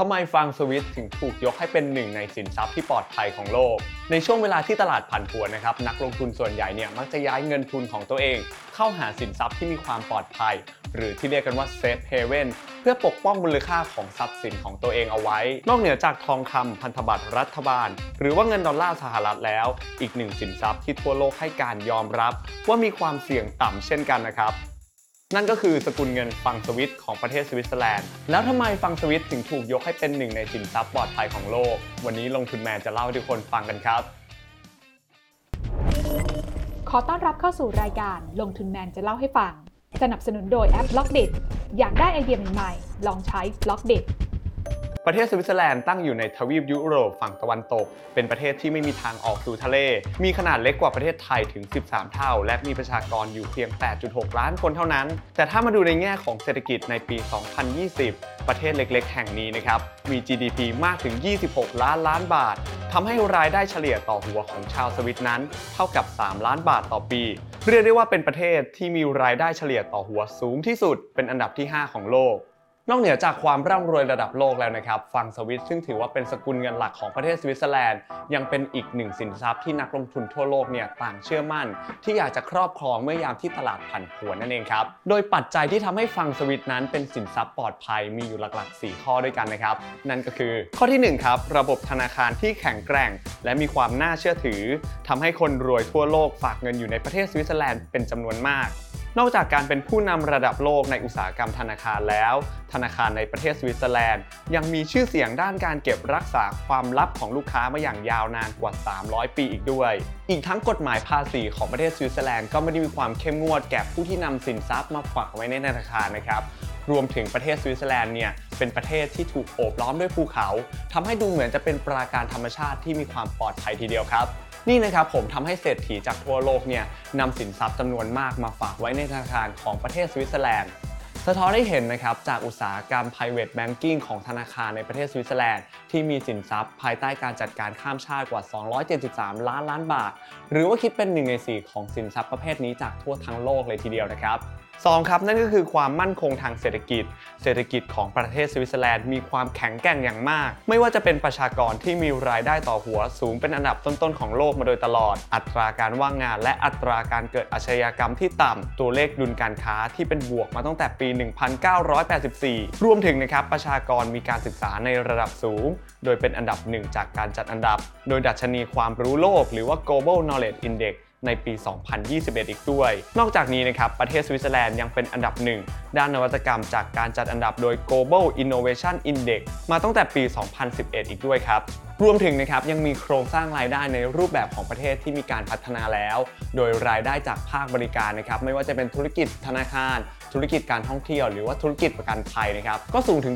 ทำไมฟรังก์สวิสถึงถูกยกให้เป็นหนึ่งในสินทรัพย์ที่ปลอดภัยของโลก ในช่วงเวลาที่ตลาดผันผวนนะครับนักลงทุนส่วนใหญ่เนี่ยมักจะย้ายเงินทุนของตัวเอง เข้าหาสินทรัพย์ที่มีความปลอดภัย หรือที่เรียกกันว่า safe haven เพื่อปกป้องมูลค่าของทรัพย์สินของตัวเองเอาไว้ นอกเหนือจากทองคำพันธบัตรรัฐบาล หรือว่าเงินดอลลาร์สหรัฐแล้ว อีกหนึ่งสินทรัพย์ที่ทั่วโลกให้การยอมรับ ว่ามีความเสี่ยงต่ำเช่นกันนะครับ นั่นก็คือสกุลเงินฟรังก์สวิสของประเทศสวิตเซอร์แลนด์ แล้วทำไมฟรังก์สวิสถึงถูกยกให้เป็นหนึ่งในสินทรัพย์ปลอดภัยของโลก วันนี้ลงทุนแมนจะเล่าให้ทุกคนฟังกันครับ ขอต้อนรับเข้าสู่รายการลงทุนแมนจะเล่าให้ฟัง สนับสนุนโดยแอป Blockdit อยากได้ไอเดียใหม่ๆลองใช้ Blockdit ประเทศสวิตเซอร์แลนด์ตั้งอยู่ในทวีปยุโรปฝั่งตะวันตก เป็นประเทศที่ไม่มีทางออกสู่ทะเล มีขนาดเล็กกว่าประเทศไทยถึง 13 เท่า และมีประชากรอยู่เพียง 8.6 ล้านคนเท่านั้น แต่ถ้ามาดูในแง่ของเศรษฐกิจในปี 2020 ประเทศเล็ก ๆ แห่งนี้นะครับ มี GDP มากถึง 26 ล้านล้านบาททำให้รายได้เฉลี่ยต่อหัวของชาวสวิตนั้น เท่ากับ 3 ล้านบาทต่อปี เรียกได้ว่าเป็นประเทศที่มีรายได้เฉลี่ยต่อหัวสูงที่สุด เป็นอันดับที่ 5 ของโลก นอกเหนือจากความร่ำรวยระดับโลกแล้วนะครับฟังสวิตซึ่งถือว่าเป็นสกุลเงินหลักของประเทศสวิตเซอร์แลนด์ ยังเป็นอีกหนึ่งสินทรัพย์ที่นักลงทุนทั่วโลกเนี่ยต่างเชื่อมั่น ที่อยากจะครอบครองเมื่อยามที่ตลาดผันผวนนั่นเองครับ โดยปัจจัยที่ทำให้ฟรังก์สวิสนั้นเป็นสินทรัพย์ปลอดภัยมีอยู่หลักๆ 4 ข้อด้วยกันนะครับ นั่นก็คือ ข้อทีหนึ่1ครับระบบธนาคารที่แข็งแกร่ง และมีความน่าเชื่อถือทำให้คนรวยทั่วโลกฝากเงินอยู่ในประเทศสวิตเซอร์แลนด์เป็นจำนวนมาก นอกจากการเป็นผู้นำระดับโลกในอุตสาหกรรมธนาคารแล้ว ธนาคารในประเทศสวิตเซอร์แลนด์ ยังมีชื่อเสียงด้านการเก็บรักษาความลับของลูกค้ามาอย่างยาวนานกว่า 300 ปีอีกด้วย อีกทั้งกฎหมายภาษีของประเทศสวิตเซอร์แลนด์ก็ไม่ได้มีความเข้มงวดแก่ผู้ที่นำสินทรัพย์มาฝากไว้ในธนาคารนะครับรวมถึงประเทศสวิตเซอร์แลนด์เนี่ยเป็นประเทศที่ถูกโอบล้อมด้วยภูเขาทำให้ดูเหมือนจะเป็นปราการธรรมชาติที่มีความปลอดภัยทีเดียวครับ นี่นะครับผมทำให้เศรษฐีจากทั่วโลกเนี่ยนำสินทรัพย์จำนวนมากมาฝากไว้ในธนาคารของประเทศสวิตเซอร์แลนด์สะท้อนให้เห็นนะครับจากอุตสาหกรรม private banking ของธนาคารในประเทศสวิตเซอร์แลนด์ที่มีสินทรัพย์ภายใต้การจัดการข้ามชาติกว่า 273 ล้านล้านบาท หรือว่าคิดเป็น1ใน4ของสินทรัพย์ประเภทนี้จากทั่วทั้งโลกเลยทีเดียวนะครับ สองครับนั่นก็คือความมั่นคงทางเศรษฐกิจ เศรษฐกิจของประเทศสวิตเซอร์แลนด์มีความแข็งแกร่งอย่างมาก ไม่ว่าจะเป็นประชากรที่มีรายได้ต่อหัวสูงเป็นอันดับต้นๆของโลกมาโดยตลอด อัตราการว่างงานและอัตราการเกิดอาชญากรรมที่ต่ำ ตัวเลขดุลการค้าที่เป็นบวกมาตั้งแต่ปี 1984 รวมถึงนะครับประชากรมีการศึกษาในระดับสูง โดยเป็นอันดับหนึ่งจากการจัดอันดับ โดยดัชนีความรู้โลก หรือว่า global knowledge index ในปี 2021 อีกด้วย นอกจากนี้นะครับประเทศสวิตเซอร์แลนด์ยังเป็นอันดับหนึ่งด้านนวัตกรรมจากการจัดอันดับโดย Global Innovation Index มาตั้งแต่ปี 2011 อีกด้วยครับรวมถึงนะครับยังมีโครงสร้างรายได้ในรูปแบบของประเทศที่มีการพัฒนาแล้ว โดยรายได้จากภาคบริการนะครับไม่ว่าจะเป็นธุรกิจธนาคาร ธุรกิจการท่องเที่ยวหรือว่าธุรกิจประกันภัยนะครับก็สูงถึง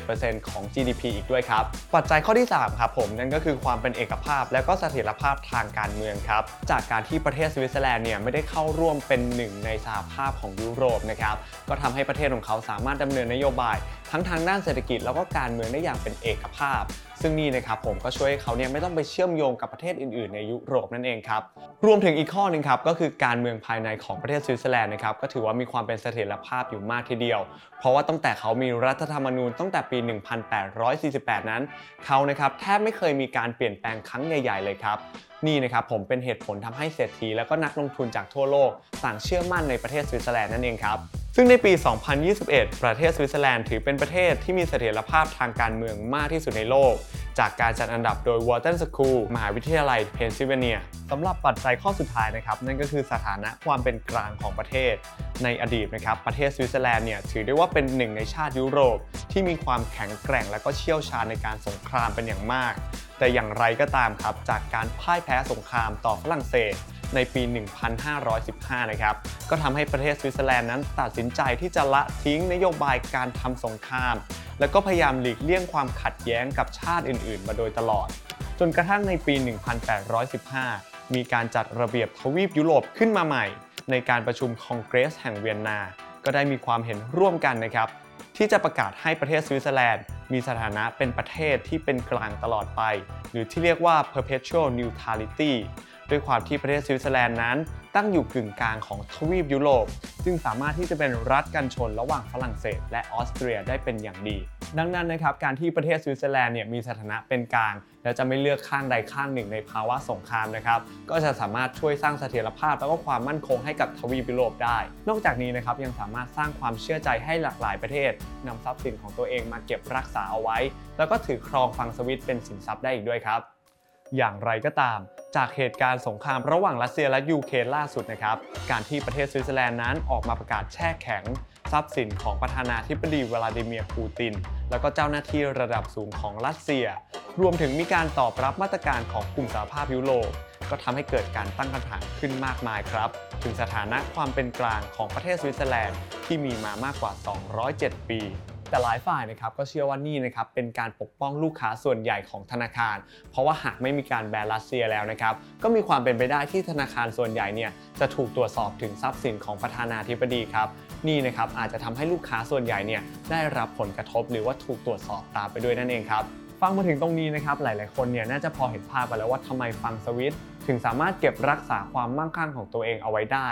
71%ของ GDP อีกด้วยครับ ปัจจัยข้อที่ 3 ครับผมนั่นก็คือความเป็นเอกภาพและก็เสถียรภาพทางการเมืองครับ จากการที่ประเทศสวิตเซอร์แลนด์เนี่ยไม่ได้เข้าร่วมเป็นหนึ่งในสหภาพของยุโรปนะครับก็ทำให้ประเทศของเขาสามารถดำเนินนโยบาย ทั้งทางด้านเศรษฐกิจแล้วก็การเมืองได้อย่างเป็นเอกภาพซึ่งนี่นะครับผมก็ช่วยให้เขาเนี่ยไม่ต้องไปเชื่อมโยงกับประเทศอื่นๆ ในยุโรปนั่นเองครับ รวมถึงอีกข้อหนึ่งครับก็คือการเมืองภายในของประเทศสวิตเซอร์แลนด์นะครับก็ถือว่ามีความเป็นเสถียรภาพอยู่มากทีเดียว เพราะว่าตั้งแต่เขามีรัฐธรรมนูญตั้งแต่ปี 1848 นั้น เขานะครับแทบไม่เคยมีการเปลี่ยนแปลงครั้งใหญ่ ๆ เลยครับ นี่นะครับผมเป็นเหตุผลทำให้เศรษฐีแล้วก็นักลงทุนจากทั่วโลก ต่างเชื่อมั่นในประเทศสวิตเซอร์แลนด์นั่นเองครับซึ่งในปี 2021 ประเทศสวิตเซอร์แลนด์ถือเป็นประเทศที่มีเสถียรภาพทางการเมืองมากที่สุดในโลก จากการจัดอันดับโดย Wharton School มหาวิทยาลัยเพนซิลเวเนียสำหรับปัจจัยข้อสุดท้ายนะครับ นั่นก็คือสถานะความเป็นกลางของประเทศ ในอดีตนะครับ ประเทศสวิตเซอร์แลนด์เนี่ยถือได้ว่าเป็นหนึ่งในชาติยุโรป ที่มีความแข็งแกร่งและก็เชี่ยวชาญในการสงครามเป็นอย่างมาก แต่อย่างไรก็ตามครับ จากการพ่ายแพ้สงครามต่อฝรั่งเศสในปี 1515 นะครับ ก็ทำให้ประเทศสวิตเซอร์แลนด์นั้นตัดสินใจที่จะละทิ้งนโยบายการทำสงคราม แล้วก็พยายามหลีกเลี่ยงความขัดแย้งกับชาติอื่น ๆ มาโดยตลอด จนกระทั่งในปี 1815 มีการจัดระเบียบทวีปยุโรปขึ้นมาใหม่ ในการประชุมคองเกรสแห่งเวียนนา ก็ได้มีความเห็นร่วมกันนะครับ ที่จะประกาศให้ประเทศสวิตเซอร์แลนด์ มีสถานะเป็นประเทศที่เป็นกลางตลอดไป หรือที่เรียกว่า perpetual neutrality ด้วยความที่ประเทศสวิตเซอร์แลนด์นั้น ตั้งอยู่กึ่งกลางของทวีปยุโรป จึงสามารถที่จะเป็นรัฐกันชนระหว่างฝรั่งเศส และออสเตรียได้เป็นอย่างดี ดังนั้นนะครับการที่ประเทศสวิตเซอร์แลนด์เนี่ยมีสถานะเป็นกลาง และจะไม่เลือกข้างใดข้างหนึ่งในภาวะสงครามนะครับก็จะสามารถช่วยสร้างเสถียรภาพแล้วก็ความมั่นคงให้กับทวีปยุโรปได้ นอกจากนี้นะครับยังสามารถสร้างความเชื่อใจให้หลากหลายประเทศนำทรัพย์สินของตัวเองมาเก็บรักษาเอาไว้ แล้วก็ถือครองฟังสวิตเป็นสินทรัพย์ได้อีกด้วยครับ อย่างไรก็ตาม จากเหตุการณ์สงครามระหว่างรัสเซียและยูเครนล่าสุดนะครับ การที่ประเทศสวิตเซอร์แลนด์นั้นออกมาประกาศแช่แข็ง ทรัพย์สินของประธานาธิบดีวลาดิเมียร์ปูติน แล้วก็เจ้าหน้าที่ระดับสูงของรัสเซีย รวมถึงมีการตอบรับมาตรการของกลุ่มสหภาพยุโรปก็ทำให้เกิดการตั้งคำถามขึ้นมากมายครับ ถึงสถานะความเป็นกลางของประเทศสวิตเซอร์แลนด์ที่มีมามากกว่า 207 ปี แต่หลายฝ่ายนะครับก็เชื่อว่านี่นะครับเป็นการปกป้องลูกค้าส่วนใหญ่ของธนาคาร เพราะว่าหากไม่มีการแบนรัสเซียแล้วนะครับก็มีความเป็นไปได้ที่ธนาคารส่วนใหญ่เนี่ยจะถูกตรวจสอบถึงทรัพย์สินของประธานาธิบดีครับนี่นะครับอาจจะทำให้ลูกค้าส่วนใหญ่เนี่ยได้รับผลกระทบหรือว่าถูกตรวจสอบตามไปด้วยนั่นเองครับฟังมาถึงตรงนี้นะครับหลาย ๆ คนเนี่ยน่าจะพอเห็นภาพไปแล้วว่าทำไมฟังสวิต ถึงสามารถเก็บรักษาความมั่งคั่งของตัวเองเอาไว้ได้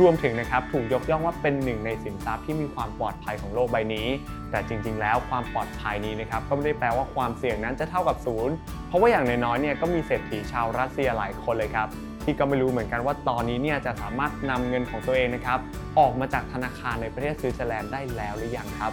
รวมถึงนะครับถูกยกย่องว่าเป็นหนึ่งในสินทรัพย์ที่มีความปลอดภัยของโลกใบนี้ แต่จริง ๆ แล้วความปลอดภัยนี้นะครับก็ไม่ได้แปลว่าความเสี่ยงนั้นจะเท่ากับศูนย์เพราะว่าอย่างน้อยๆเนี่ยก็มีเศรษฐีชาวรัสเซียหลายคนเลยครับที่ก็ไม่รู้เหมือนกันว่าตอนนี้เนี่ยจะสามารถนำเงินของตัวเองนะครับออกมาจากธนาคารในประเทศสวิตเซอร์แลนด์ได้แล้วหรือยังครับ